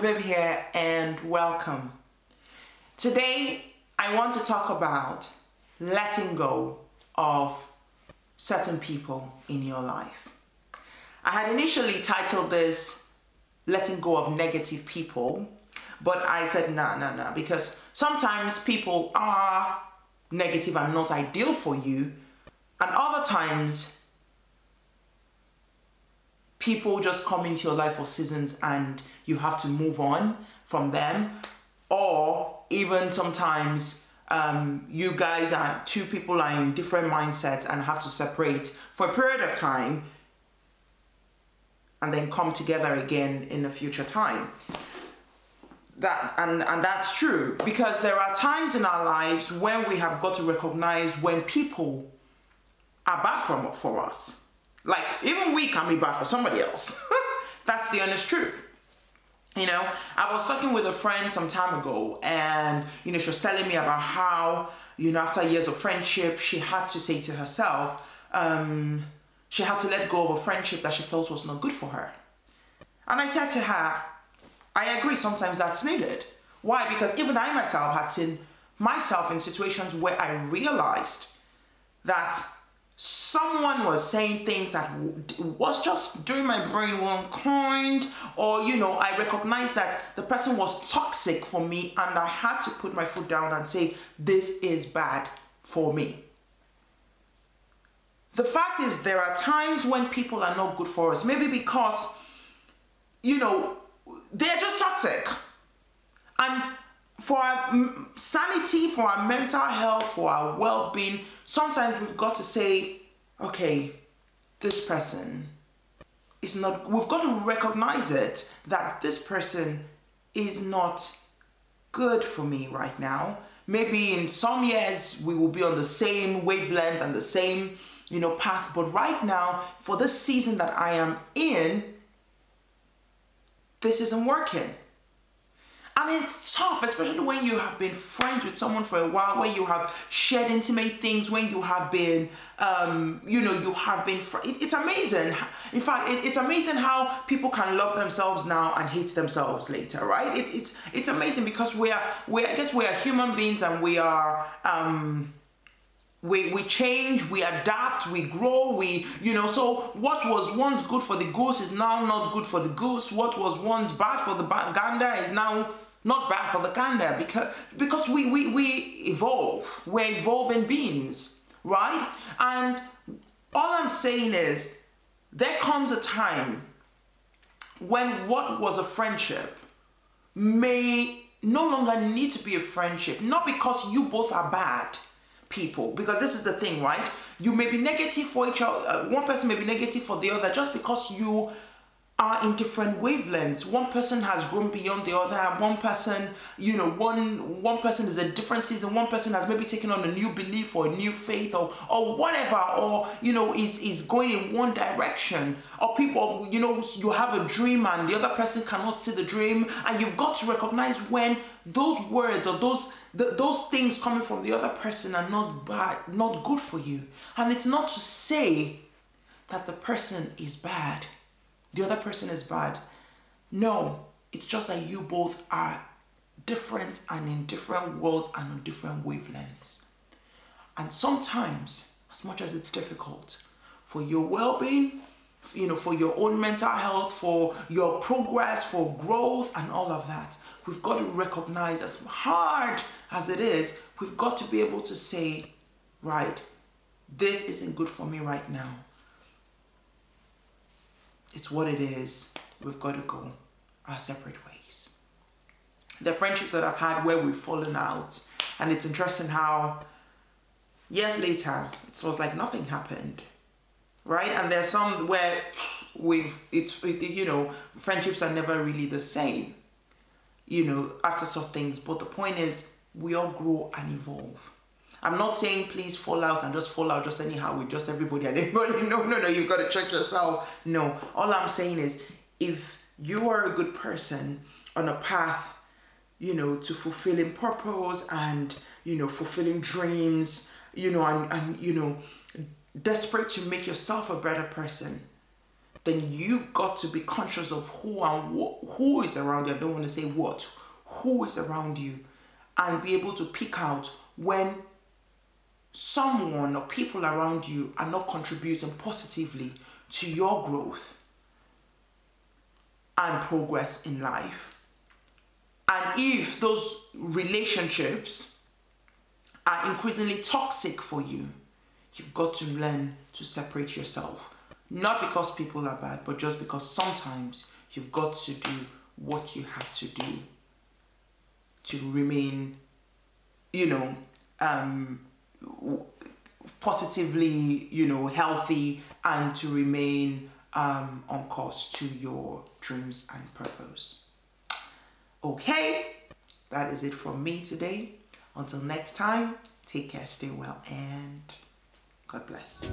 Dr. Here and welcome. Today I want to talk about letting go of certain people in your life. I had initially titled this letting go of negative people, but I said no, no, no, because sometimes people are negative and not ideal for you, and other times people just come into your life for seasons and you have to move on from them. Or even sometimes um, you guys are two people are in different mindsets and have to separate for a period of time and then come together again in a future time. That and and that's true because there are times in our lives when we have got to recognize when people are bad for, for us like, even we can be bad for somebody else. That's the honest truth. You know, I was talking with a friend some time ago, and you know, she was telling me about how, you know, after years of friendship, she had to say to herself, um, she had to let go of a friendship that she felt was not good for her. And I said to her, I agree, sometimes that's needed. Why? Because even I myself had seen myself in situations where I realized that someone was saying things that was just doing my brain one kind or you know i recognized that the person was toxic for me and i had to put my foot down and say this is bad for me. The fact is there are times when people are not good for us. Maybe because you know they're just toxic. And for our sanity, for our mental health, for our well being, sometimes we've got to say, okay, this person is not, we've got to recognize it that this person is not good for me right now. Maybe in some years we will be on the same wavelength and the same, you know, path, but right now, for this season that I am in, this isn't working. I mean, it's tough, especially when you have been friends with someone for a while, where you have shared intimate things, when you have been, um, you know, you have been. Fr- it, it's amazing. In fact, it, it's amazing how people can love themselves now and hate themselves later, right? It's it's it's amazing because we are we I guess we are human beings and we are. Um, we, we change, we adapt, we grow, we, you know, so what was once good for the goose is now not good for the goose. What was once bad for the gander is now not bad for the gander because because we, we, we evolve. We're evolving beings, right? And all I'm saying is there comes a time when what was a friendship may no longer need to be a friendship, not because you both are bad people because this is the thing right you may be negative for each other uh, one person may be negative for the other just because you are in different wavelengths. One person has grown beyond the other. One person, you know, one one person is a different season. One person has maybe taken on a new belief or a new faith or or whatever, or you know, is is going in one direction. Or people, you know, you have a dream and the other person cannot see the dream, and you've got to recognize when those words or those those things coming from the other person are not bad, not good for you. And it's not to say that the person is bad the other person is bad. No, it's just that you both are different and in different worlds and on different wavelengths. And sometimes, as much as it's difficult for your well being, you know, for your own mental health, for your progress, for growth, and all of that, we've got to recognize as hard as it is, we've got to be able to say, right, this isn't good for me right now. It's what it is. We've got to go our separate ways. The friendships that I've had where we've fallen out, and it's interesting how years later it was like nothing happened, right? And there's some where we've it's you know friendships are never really the same, you know after some things. But the point is we all grow and evolve. I'm not saying please fall out and just fall out just anyhow with just everybody and anybody. No, no, no, you've got to check yourself. No, all I'm saying is if you are a good person on a path, you know, to fulfilling purpose and, you know, fulfilling dreams, you know, and, and you know, desperate to make yourself a better person, then you've got to be conscious of who and wh- who is around you. I don't want to say what, who is around you, and be able to pick out when someone or people around you are not contributing positively to your growth and progress in life. And if those relationships are increasingly toxic for you, you've got to learn to separate yourself. Not because people are bad, but just because sometimes you've got to do what you have to do to remain, you know, um, positively, you know, healthy and to remain um, on course to your dreams and purpose. Okay, that is it from me today. Until next time, take care, stay well, and God bless.